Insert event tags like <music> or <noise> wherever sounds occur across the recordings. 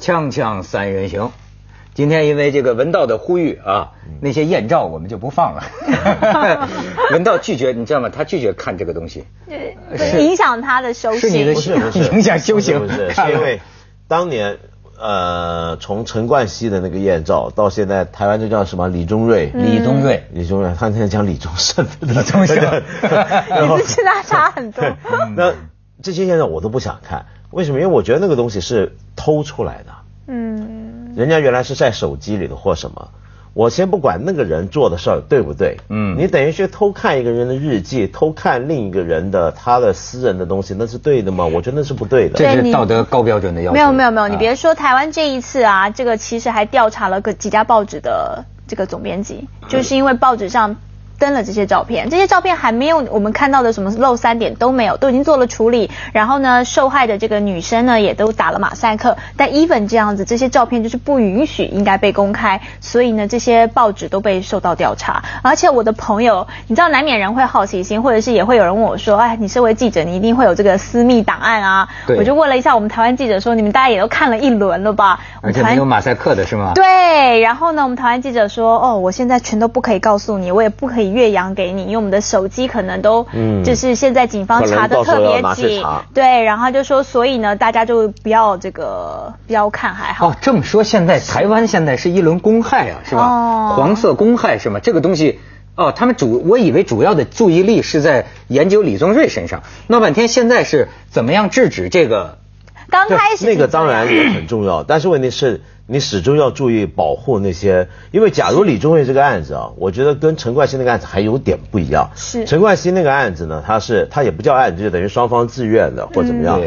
锵锵三人行，今天因为这个文道的呼吁啊，那些艳照我们就不放了。<laughs> 文道拒绝，你知道吗？他拒绝看这个东西，是。影响他的修行。是你的不是不是影响修行，不是，是因为当年呃，从陈冠希的那个艳照到现在，台湾就叫什么李宗瑞，李宗瑞，李宗瑞，他现在讲李宗盛，李宗盛，<laughs> 你是他差很多。<laughs> 那这些艳照我都不想看，为什么？因为我觉得那个东西是偷出来的，嗯，人家原来是在手机里的或什么。我先不管那个人做的事儿对不对，嗯，你等于去偷看一个人的日记，偷看另一个人的他的私人的东西，那是对的吗？我觉得那是不对的。这是道德高标准的要求。没有没有没有，你别说台湾这一次啊，这个其实还调查了个几家报纸的这个总编辑，就是因为报纸上。登了这些照片，这些照片还没有我们看到的什么漏三点都没有，都已经做了处理。然后呢，受害的这个女生呢也都打了马赛克。但 even 这样子，这些照片就是不允许应该被公开，所以呢，这些报纸都被受到调查。而且我的朋友，你知道难免人会好奇心，或者是也会有人问我说，哎，你身为记者，你一定会有这个私密档案啊？我就问了一下我们台湾记者说，你们大家也都看了一轮了吧？而且没有马赛克的是吗？对。然后呢，我们台湾记者说，哦，我现在全都不可以告诉你，我也不可以越洋给你。因为我们的手机可能都，嗯，就是现在警方查的特别紧，对，然后就说，所以呢，大家就不要这个不要看还好。哦，这么说，现在台湾现在是一轮公害啊，是吧？哦，黄色公害是吗？这个东西，哦，他们主，我以为主要的注意力是在研究李宗瑞身上，闹半天现在是怎么样制止这个？刚开始那个当然也很重要，但是问题是。你始终要注意保护那些，因为假如李宗瑞这个案子啊，我觉得跟陈冠希那个案子还有点不一样。是陈冠希那个案子呢，他是他也不叫案子，就等于双方自愿的或怎么样。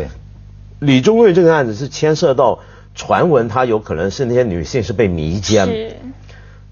李宗瑞这个案子是牵涉到传闻，他有可能是那些女性是被迷奸。是。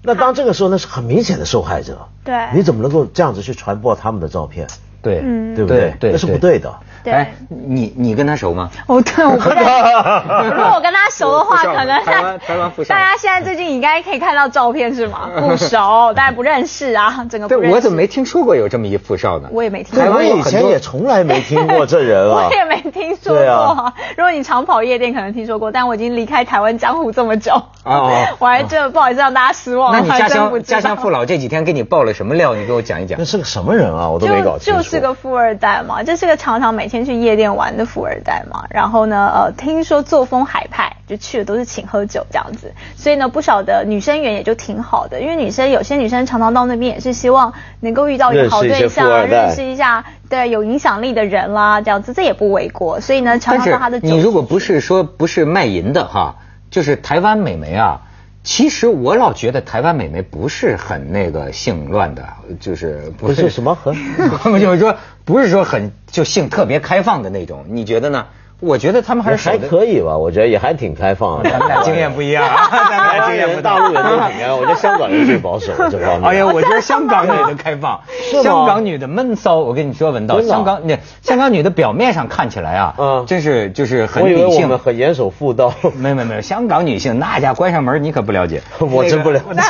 那当这个时候，那是很明显的受害者。对。你怎么能够这样子去传播他们的照片？对，对不对？对，那是不对的。哎，你你跟他熟吗？我 <laughs> 对，我跟他，<laughs> 如果我跟他熟的话，可能台湾台湾大家现在最近应该可以看到照片是吗？<laughs> 不熟，大家不认识啊，整个不认识。我怎么没听说过有这么一富少呢？我也没听。台湾以前也从来没听过这人啊。我也没听说过。如果你常跑夜店，可能听说过，但我已经离开台湾江湖这么久啊，我还真不好意思让大家失望。那你家乡家乡父老这几天给你爆了什么料？你给我讲一讲。那是个什么人啊？我都没搞清楚。就是个富二代嘛，这是个常常每天去夜店玩。的富二代嘛，然后呢，呃，听说作风海派，就去的都是请喝酒这样子，所以呢，不少的女生缘也就挺好的，因为女生有些女生常常到那边也是希望能够遇到一个好对象，认识一下对有影响力的人啦，这样子这也不为过，所以呢，常常到他的你如果不是说不是卖淫的哈，就是台湾美眉啊。其实我老觉得台湾美眉不是很那个性乱的，就是不是什么很，<laughs> 就是说不是说很就性特别开放的那种，你觉得呢？我觉得他们还是还可以吧，我觉得也还挺开放。<laughs> <laughs> 咱们俩经验不一样，咱们俩经验不大陆人都挺开放，我觉得香港人最保守这方面。<laughs> 哎呀，我觉得香港女的开放，香港女的闷骚。我跟你说，文道，香港那香港女的表面上看起来啊，嗯，真是就是很理性，很严守妇道。没有没有，香港女性那家关上门你可不了解，我真不了解。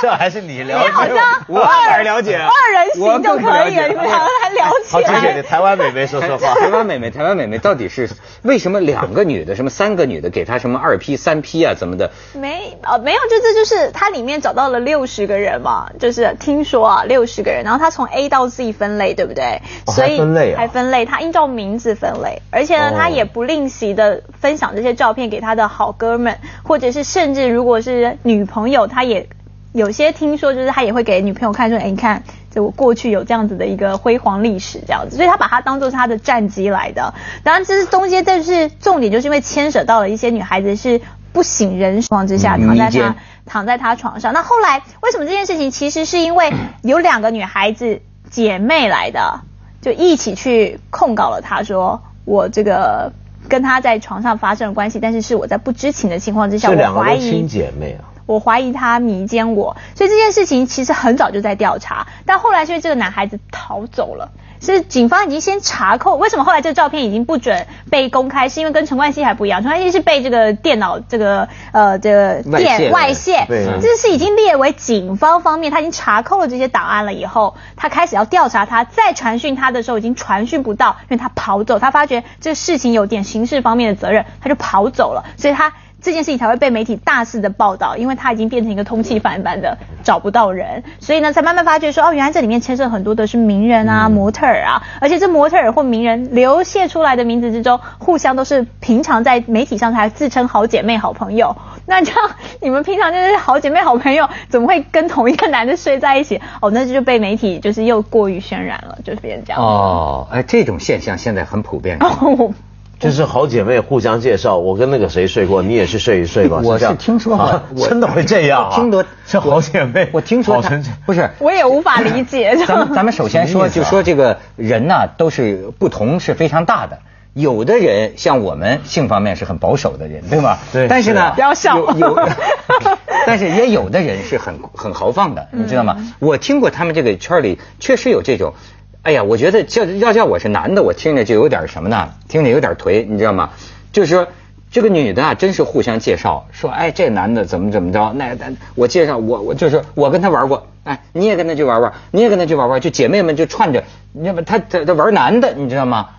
这还是你了解，我哪了解？二人行就可以了，你们两个还了解？好，谢谢你，台湾美眉说说话。台湾美眉，台湾美眉到底？是为什么两个女的，什么三个女的给他什么二批三批啊，怎么的？没啊，没有，就这就是他里面找到了六十个人嘛，就是听说啊六十个人，然后他从 A 到 Z 分类，对不对？所以分类还分类，他依照名字分类，而且呢，他也不吝惜的分享这些照片给他的好哥们，或者是甚至如果是女朋友，他也有些听说就是他也会给女朋友看，说哎你看。就我过去有这样子的一个辉煌历史，这样子，所以他把它当做是他的战机来的。当然，这是中间，但是重点就是因为牵扯到了一些女孩子是不省人事况之下躺在他躺在他床上。那后来为什么这件事情？其实是因为有两个女孩子姐妹来的，就一起去控告了他，说我这个跟他在床上发生了关系，但是是我在不知情的情况之下，我怀疑亲姐妹啊。我怀疑他迷奸我，所以这件事情其实很早就在调查，但后来是因为这个男孩子逃走了，是警方已经先查扣。为什么后来这个照片已经不准被公开？是因为跟陈冠希还不一样，陈冠希是被这个电脑这个呃这个电外泄，这是已经列为警方方面他已经查扣了这些档案了以后，他开始要调查他，再传讯他的时候已经传讯不到，因为他跑走，他发觉这个事情有点刑事方面的责任，他就跑走了，所以他。这件事情才会被媒体大肆的报道，因为它已经变成一个通气泛般的找不到人，所以呢才慢慢发觉说哦，原来这里面牵涉很多的是名人啊、模特儿啊，而且这模特儿或名人流泻出来的名字之中，互相都是平常在媒体上才自称好姐妹、好朋友。<laughs> 那这样你们平常就是好姐妹、好朋友，怎么会跟同一个男的睡在一起？哦，那就被媒体就是又过于渲染了，就是变成这样。哦，哎，这种现象现在很普遍。<laughs> 就是好姐妹互相介绍，我跟那个谁睡过，你也去睡一睡吧。我是听说过，真的会这样。听得是好姐妹，我听说不是，我也无法理解。咱们咱们首先说，就说这个人呢，都是不同是非常大的。有的人像我们性方面是很保守的人，对吗？对。但是呢，不要笑。有，<laughs> 但是也有的人是很很豪放的，你知道吗？我听过他们这个圈里确实有这种。哎呀，我觉得叫要叫我是男的，我听着就有点什么呢？听着有点颓，你知道吗？就是说，这个女的啊，真是互相介绍，说，哎，这男的怎么怎么着？那我介绍我我就是我跟他玩过，哎，你也跟他去玩玩，你也跟他去玩玩，就姐妹们就串着，你知道吗？他他他玩男的，你知道吗？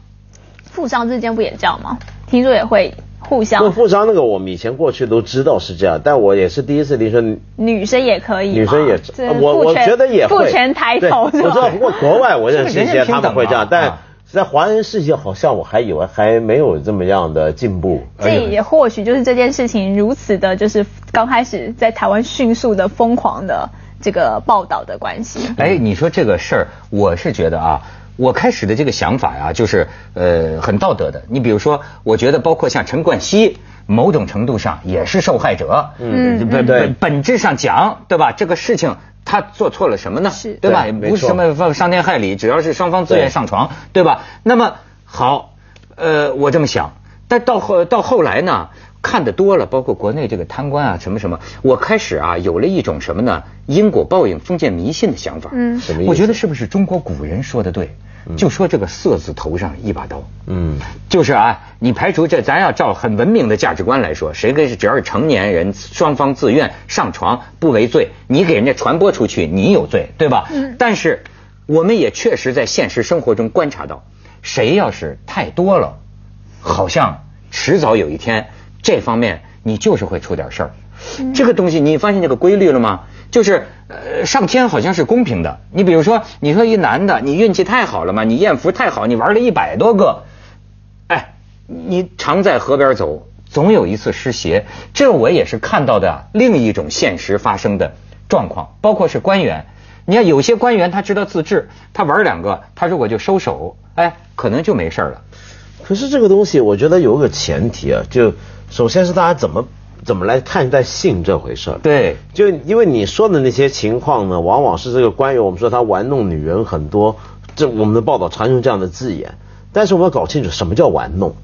富商之间不也这样吗？听说也会。互相。那富商那个，我们以前过去都知道是这样，但我也是第一次听说女生也可以。女生也，我我觉得也会。父权抬头。我知道，不过国外我认识一些他们会这样，但在华人世界好像我还以为还没有这么样的进步。这也或许就是这件事情如此的，就是刚开始在台湾迅速的疯狂的这个报道的关系。哎，你说这个事儿，我是觉得啊。我开始的这个想法呀，就是呃很道德的。你比如说，我觉得包括像陈冠希，某种程度上也是受害者。嗯，本本本质上讲，对吧？这个事情他做错了什么呢？是，对吧？不是什么伤天害理，只要是双方自愿上床，对吧？那么好，呃，我这么想，但到后到后来呢？看得多了，包括国内这个贪官啊，什么什么，我开始啊有了一种什么呢？因果报应、封建迷信的想法。嗯，什么意思？我觉得是不是中国古人说的对？就说这个色字头上一把刀。嗯，就是啊，你排除这，咱要照很文明的价值观来说，谁跟只要是成年人，双方自愿上床不为罪，你给人家传播出去，你有罪，对吧？嗯。但是我们也确实在现实生活中观察到，谁要是太多了，好像迟早有一天。这方面你就是会出点事儿，这个东西你发现这个规律了吗？就是呃上天好像是公平的。你比如说，你说一男的，你运气太好了嘛，你艳福太好，你玩了一百多个，哎，你常在河边走，总有一次湿鞋。这我也是看到的另一种现实发生的状况，包括是官员。你看有些官员他知道自制，他玩两个，他如果就收手，哎，可能就没事了。可是这个东西，我觉得有个前提啊，就。首先是大家怎么怎么来看待性这回事儿？对，就因为你说的那些情况呢，往往是这个官员，我们说他玩弄女人很多，这我们的报道常用这样的字眼。但是我们要搞清楚什么叫玩弄。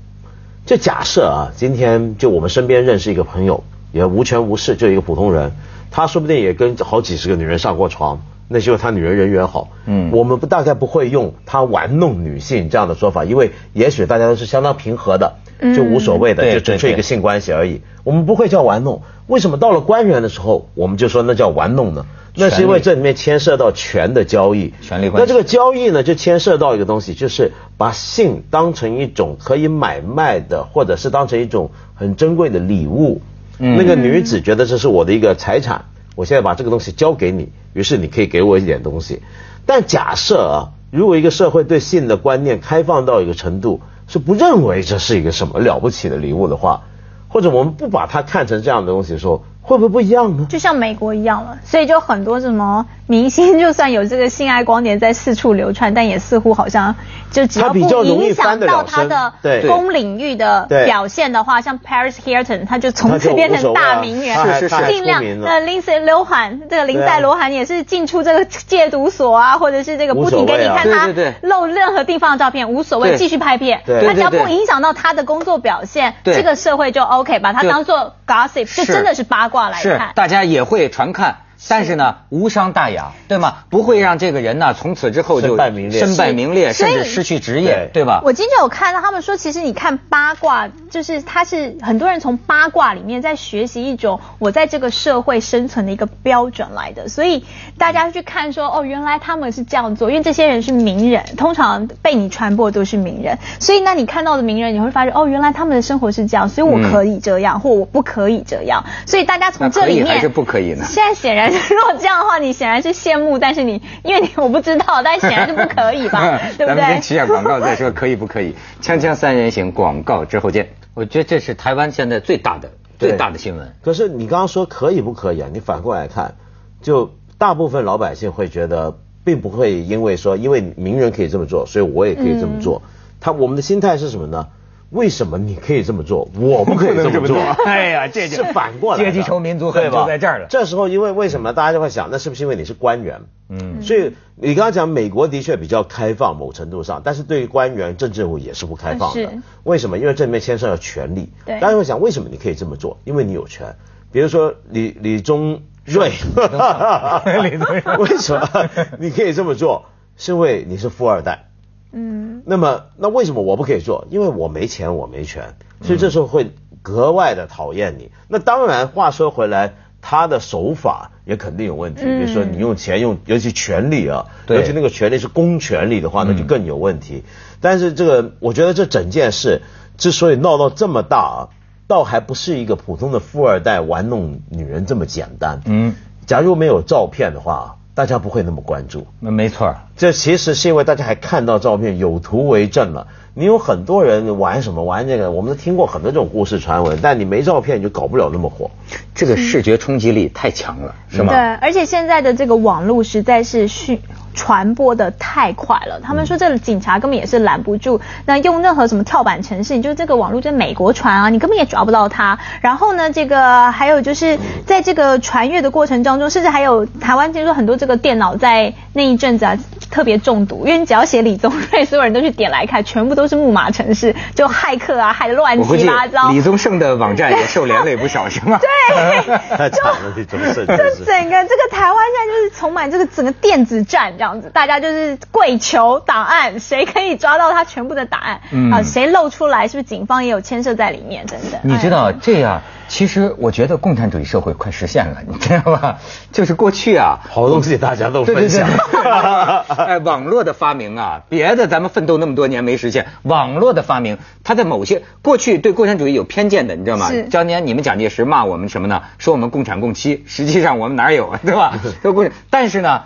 就假设啊，今天就我们身边认识一个朋友，也无权无势，就一个普通人，他说不定也跟好几十个女人上过床，那就是他女人人缘好。嗯，我们不大概不会用他玩弄女性这样的说法，因为也许大家都是相当平和的。就无所谓的，就纯粹一个性关系而已。我们不会叫玩弄。为什么到了官员的时候，我们就说那叫玩弄呢？那是因为这里面牵涉到权的交易。权力关系。那这个交易呢，就牵涉到一个东西，就是把性当成一种可以买卖的，或者是当成一种很珍贵的礼物。嗯。那个女子觉得这是我的一个财产，我现在把这个东西交给你，于是你可以给我一点东西。但假设啊，如果一个社会对性的观念开放到一个程度，是不认为这是一个什么了不起的礼物的话，或者我们不把它看成这样的东西的时候。会不会不一样呢？就像美国一样了，所以就很多什么明星，就算有这个性爱光点在四处流传，但也似乎好像就只要不影响到他的公领域的表现的话，像 Paris Hilton，他就从此变成大名人，是是是，尽量那 Lindsay Lohan 这个林赛罗韩也是进出这个戒毒所啊，或者是这个不停给你看他露任何地方的照片，无所谓，继续拍片，他只要不影响到他的工作表现，这个社会就 OK，把他当做 gossip，就真的是八卦。是，大家也会传看。但是呢，无伤大雅，对吗？不会让这个人呢从此之后就身败名裂，身败名裂，甚至失去职业，对吧？我今天有看到他们说，其实你看八卦，就是他是很多人从八卦里面在学习一种我在这个社会生存的一个标准来的，所以大家去看说，哦，原来他们是这样做，因为这些人是名人，通常被你传播都是名人，所以那你看到的名人，你会发现，哦，原来他们的生活是这样，所以我可以这样，或我不可以这样，所以大家从这里面还是不可以呢？现在显然，<laughs> 如果这样的话。你显然是羡慕，但是你因为你我不知道，但显然是不可以吧？<laughs> 对不对？咱们先起下广告再说，可以不可以？锵锵三人行，广告之后见。我觉得这是台湾现在最大的最大的新闻。可是你刚刚说可以不可以啊？你反过来看，就大部分老百姓会觉得，并不会因为说因为名人可以这么做，所以我也可以这么做。他我们的心态是什么呢？为什么你可以这么做，我不可以这么做？<laughs> 哎呀，这是反过来，阶级仇、民族恨就在这儿了。这时候，因为为什么大家就会想，那是不是因为你是官员？嗯，所以你刚刚讲美国的确比较开放，某程度上，但是对于官员、政治人物也是不开放的。为什么？因为这里面牵涉到权力。对，大家会想，为什么你可以这么做？因为你有权。比如说李李宗瑞，李宗瑞，<laughs> 为什么你可以这么做？是因为你是富二代。嗯，那么那为什么我不可以做？因为我没钱，我没权，所以这时候会格外的讨厌你。那当然，话说回来，他的手法也肯定有问题。比如说，你用钱用，尤其权力啊，尤其那个权力是公权力的话，那就更有问题。但是这个，我觉得这整件事之所以闹到这么大啊，倒还不是一个普通的富二代玩弄女人这么简单。嗯，假如没有照片的话。大家不会那么关注，那没错。这其实是因为大家还看到照片，有图为证了。你有很多人玩什么玩这个，我们都听过很多这种故事传闻，但你没照片，你就搞不了那么火。这个视觉冲击力太强了，是吗？对，而且现在的这个网络实在是迅。传播的太快了，他们说这个警察根本也是拦不住。那用任何什么跳板城市，你，就是这个网络在美国传啊，你根本也抓不到他。然后呢，这个还有就是在这个传阅的过程当中，甚至还有台湾听说很多这个电脑在那一阵子啊特别中毒，因为你只要写李宗瑞，所有人都去点来看，全部都是木马城市，就骇客啊，害得乱七八糟。李宗盛的网站也受连累不少，是吗？<laughs> 对，<laughs> 太惨了，李宗盛。这整个这个台湾现在就是充满这个整个电子战。这样子，大家就是跪求档案，谁可以抓到他全部的档案？啊，谁露出来，是不是警方也有牵涉在里面？等等。你知道这样，其实我觉得共产主义社会快实现了，<laughs> 你知道吧？就是过去啊，好东西大家都分享。<laughs> 哎，网络的发明啊，别的咱们奋斗那么多年没实现，网络的发明，它在某些过去对共产主义有偏见的，你知道吗？当年你们蒋介石骂我们什么呢？说我们共产共妻，实际上我们哪有啊？<laughs> 对吧？说共产，但是呢。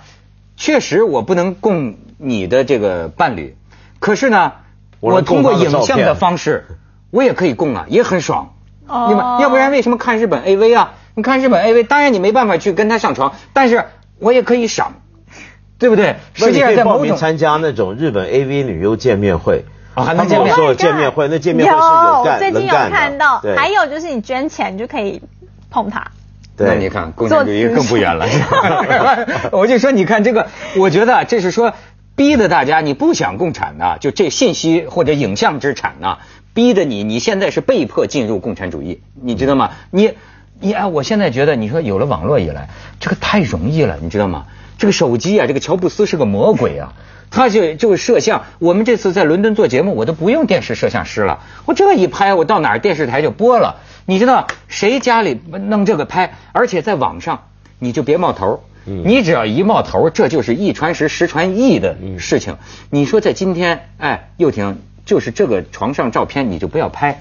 确实，我不能供你的这个伴侣，可是呢，我通过影像的方式，我也可以供啊，也很爽。哦，要不然为什么看日本 AV 啊？你看日本 AV，当然你没办法去跟他上床，但是我也可以赏，对不对？实际上在报名参加那种日本 AV 女优见面会，啊，还能见面？说见面会，那见面会是有干最近有看到，还有就是你捐钱就可以碰他。那你看，共产主义更不远了。<laughs> 我就说，你看这个，我觉得这是说，逼得大家你不想共产呢，就这信息或者影像之产呢，逼着你，你现在是被迫进入共产主义，你知道吗？你，你哎，我现在觉得，你说有了网络以来，这个太容易了，你知道吗？这个手机啊，这个乔布斯是个魔鬼啊，他就就摄像。我们这次在伦敦做节目，我都不用电视摄像师了，我这一拍，我到哪儿电视台就播了。你知道谁家里弄这个拍，而且在网上你就别冒头，你只要一冒头，这就是一传十，十传亿的事情。你说在今天，哎，又婷，就是这个床上照片，你就不要拍，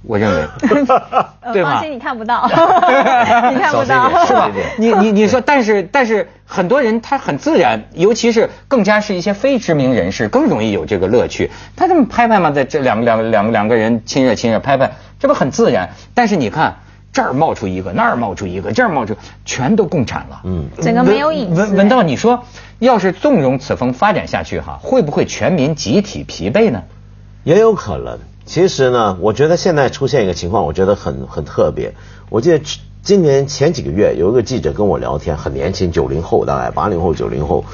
我认为，<laughs> 对吧？放心，你看不到，<laughs> 你看不到，是吧？<laughs> 你你你说，但是但是很多人他很自然，尤其是更加是一些非知名人士，更容易有这个乐趣。他这么拍拍嘛，在这两两两两个人亲热亲热拍拍。这不很自然？但是你看，这儿冒出一个，那儿冒出一个，这儿冒出，全都共产了。嗯，整个没有隐私。文文道，你说，要是纵容此风发展下去，哈，会不会全民集体疲惫呢？也有可能。其实呢，我觉得现在出现一个情况，我觉得很很特别。我记得今年前几个月，有一个记者跟我聊天，很年轻，九零后，大概八零后、九零后，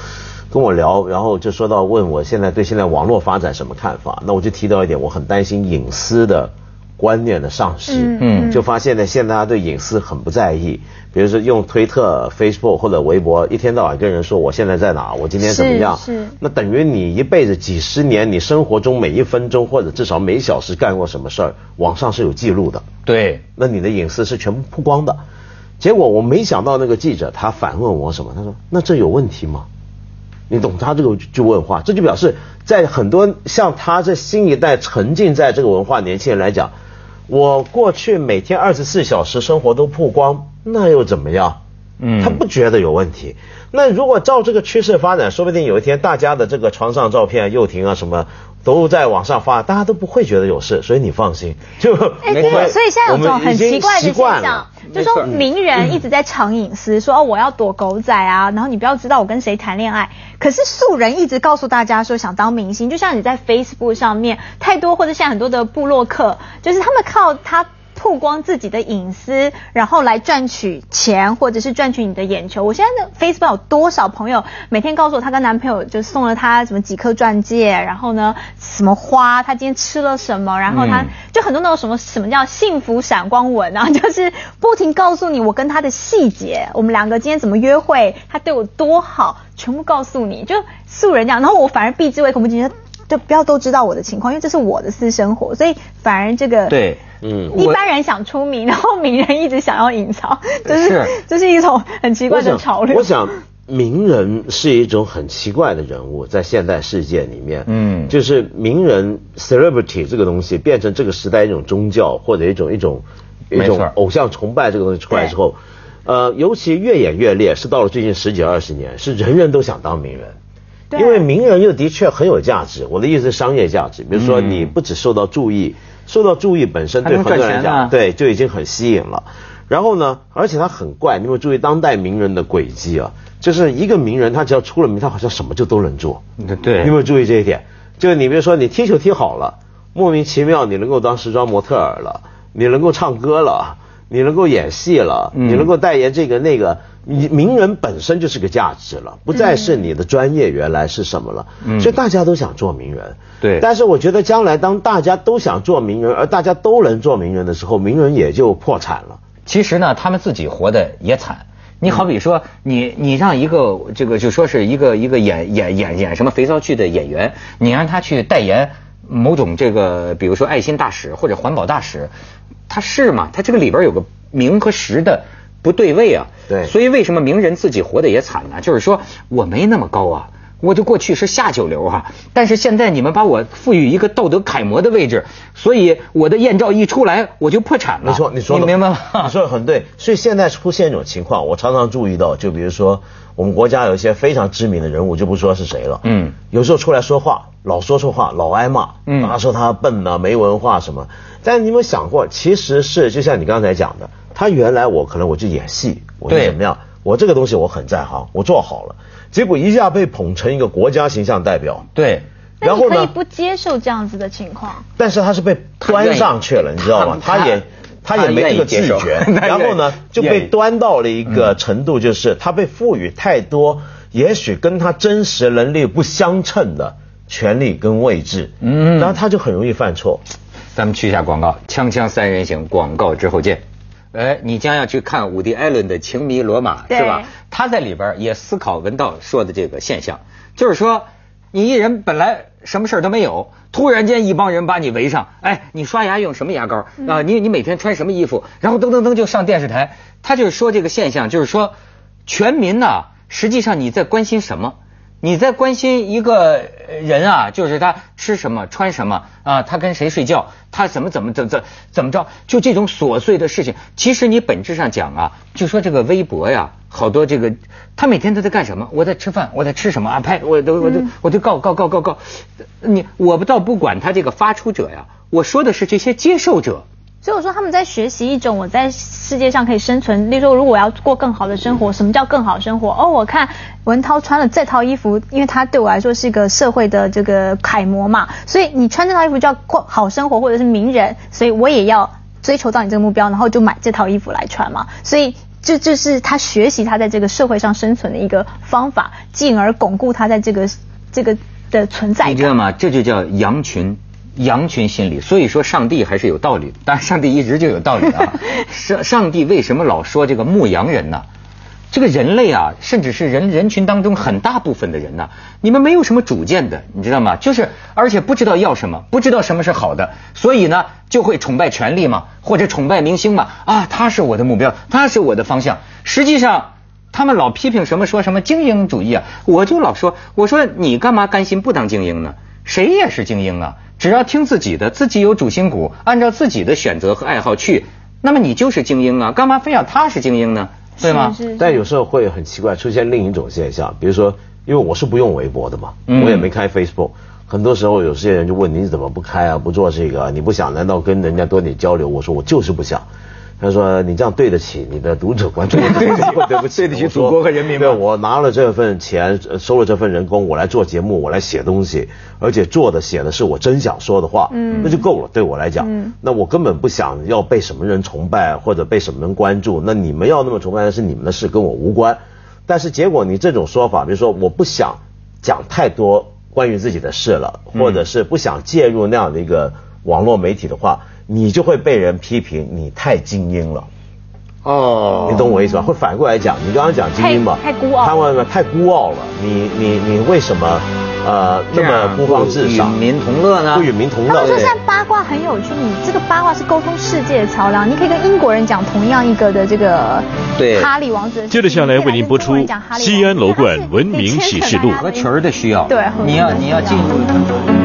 跟我聊，然后就说到问我现在对现在网络发展什么看法。那我就提到一点，我很担心隐私的。观念的丧失，嗯，就发现呢，现在大家对隐私很不在意，比如说用推特、Facebook 或者微博，一天到晚跟人说我现在在哪，我今天怎么样，是，那等于你一辈子几十年，你生活中每一分钟或者至少每小时干过什么事儿，网上是有记录的，对，那你的隐私是全部曝光的。结果我没想到那个记者他反问我什么，他说那这有问题吗？你懂他这个就问话，这就表示在很多像他这新一代沉浸在这个文化年轻人来讲。我过去每天二十四小时生活都曝光，那又怎么样？嗯，他不觉得有问题。那如果照这个趋势发展，说不定有一天大家的这个床上照片、幼婷啊什么。都在网上发，大家都不会觉得有事，所以你放心。就哎，对，所以现在有种很奇怪的现象，就说名人一直在藏隐私，说哦我要躲狗仔啊，然后你不要知道我跟谁谈恋爱。可是素人一直告诉大家说想当明星，就像你在 Facebook 上面太多，或者现在很多的部落客，就是他们靠他。曝光自己的隐私，然后来赚取钱，或者是赚取你的眼球。我现在的 Facebook 有多少朋友每天告诉我，她跟男朋友就送了她什么几颗钻戒，然后呢什么花，她今天吃了什么，然后她就很多那种什么什么叫幸福闪光文啊，就是不停告诉你我跟她的细节，我们两个今天怎么约会，她对我多好，全部告诉你，就素人这样。然后我反而避之唯恐，不及，就不要都知道我的情况，因为这是我的私生活，所以反而这个对。嗯，一般人想出名，然后名人一直想要隐藏，就是这是一种很奇怪的潮流。我想，名人是一种很奇怪的人物，在现代世界里面，嗯，就是名人 celebrity 这个东西变成这个时代一种宗教或者一种一种一种偶像崇拜这个东西出来之后，呃，尤其越演越烈，是到了最近十几二十年，是人人都想当名人，因为名人又的确很有价值。我的意思是商业价值，比如说你不只受到注意。受到注意本身对很多人来讲，对就已经很吸引了。然后呢，而且他很怪，你有注意当代名人的轨迹啊？就是一个名人，他只要出了名，他好像什么就都能做。对，你有没有注意这一点？就是你比如说，你踢球踢好了，莫名其妙你能够当时装模特儿了，你能够唱歌了，你能够演戏了，你能够代言这个那个。你名人本身就是个价值了，不再是你的专业原来是什么了，所以大家都想做名人。对，但是我觉得将来当大家都想做名人，而大家都能做名人的时候，名人也就破产了。其实呢，他们自己活得也惨。你好比说，你你让一个这个就说是一个一个演演演演什么肥皂剧的演员，你让他去代言某种这个，比如说爱心大使或者环保大使，他是吗？他这个里边有个名和实的。不对位啊，对，所以为什么名人自己活得也惨呢？就是说我没那么高啊，我就过去是下九流啊，但是现在你们把我赋予一个道德楷模的位置，所以我的艳照一出来我就破产了。你说，你说的明白吗？你说的很对，所以现在出现一种情况，我常常注意到，就比如说我们国家有一些非常知名的人物，就不说是谁了，嗯，有时候出来说话老说错话，老挨骂，嗯，他说他笨啊，没文化什么，但你有没有想过，其实是就像你刚才讲的。他原来我可能我就演戏，我就怎么样？我这个东西我很在行，我做好了，结果一下被捧成一个国家形象代表。对，然后呢？可以不接受这样子的情况。但是他是被端上去了，你知道吗？他也他也没这个拒绝，<laughs> 然后呢就被端到了一个程度，就是他被赋予太多，也许跟他真实能力不相称的权利跟位置，嗯，然后他就很容易犯错。咱们去一下广告，锵锵三人行，广告之后见。哎，你将要去看伍迪·艾伦的《情迷罗马》，是吧？他在里边也思考文道说的这个现象，就是说，你一人本来什么事都没有，突然间一帮人把你围上，哎，你刷牙用什么牙膏啊？你你每天穿什么衣服？然后噔噔噔就上电视台。他就是说这个现象，就是说，全民呐，实际上你在关心什么？你在关心一个人啊，就是他吃什么、穿什么啊，他跟谁睡觉，他怎么怎么怎怎怎么着，就这种琐碎的事情。其实你本质上讲啊，就说这个微博呀，好多这个他每天都在干什么？我在吃饭，我在吃什么啊？拍，我都我都我就告告告告告，你我不倒不管他这个发出者呀，我说的是这些接受者。所以我说他们在学习一种我在世界上可以生存。例如说，如果我要过更好的生活，什么叫更好生活？哦，我看文涛穿了这套衣服，因为他对我来说是一个社会的这个楷模嘛。所以你穿这套衣服叫过好生活，或者是名人，所以我也要追求到你这个目标，然后就买这套衣服来穿嘛。所以这就是他学习他在这个社会上生存的一个方法，进而巩固他在这个这个的存在。你知道吗？这就叫羊群。羊群心理，所以说上帝还是有道理，当然上帝一直就有道理啊。<laughs> 上上帝为什么老说这个牧羊人呢？这个人类啊，甚至是人人群当中很大部分的人呢，你们没有什么主见的，你知道吗？就是而且不知道要什么，不知道什么是好的，所以呢就会崇拜权力嘛，或者崇拜明星嘛。啊，他是我的目标，他是我的方向。实际上，他们老批评什么说什么精英主义啊，我就老说，我说你干嘛甘心不当精英呢？谁也是精英啊，只要听自己的，自己有主心骨，按照自己的选择和爱好去，那么你就是精英啊，干嘛非要他是精英呢？对吗？但有时候会很奇怪，出现另一种现象，比如说，因为我是不用微博的嘛，我也没开 Facebook，很多时候有些人就问你怎么不开啊，不做这个？你不想？难道跟人家多点交流？我说我就是不想。他说：“你这样对得起你的读者观众，对不起，对不起，对得起祖国和人民。对，我拿了这份钱，收了这份人工，我来做节目，我来写东西，而且做的写的是我真想说的话，嗯，那就够了。对我来讲，嗯，那我根本不想要被什么人崇拜或者被什么人关注。那你们要那么崇拜，那是你们的事，跟我无关。但是结果你这种说法，比如说我不想讲太多关于自己的事了，或者是不想介入那样的一个网络媒体的话。”你就会被人批评你太精英了，哦，你懂我意思吧？会反过来讲，你刚刚讲精英吧，太孤傲，他们太孤傲了。你你你为什么呃那么孤芳自赏？与民同乐呢？不与民同乐。他们说现在八卦很有趣，你这个八卦是沟通世界的桥梁，你可以跟英国人讲同样一个的这个对哈利王子。接着下来为您播出《西安楼冠文明启示录》合群儿的需要。对，你要你要进入。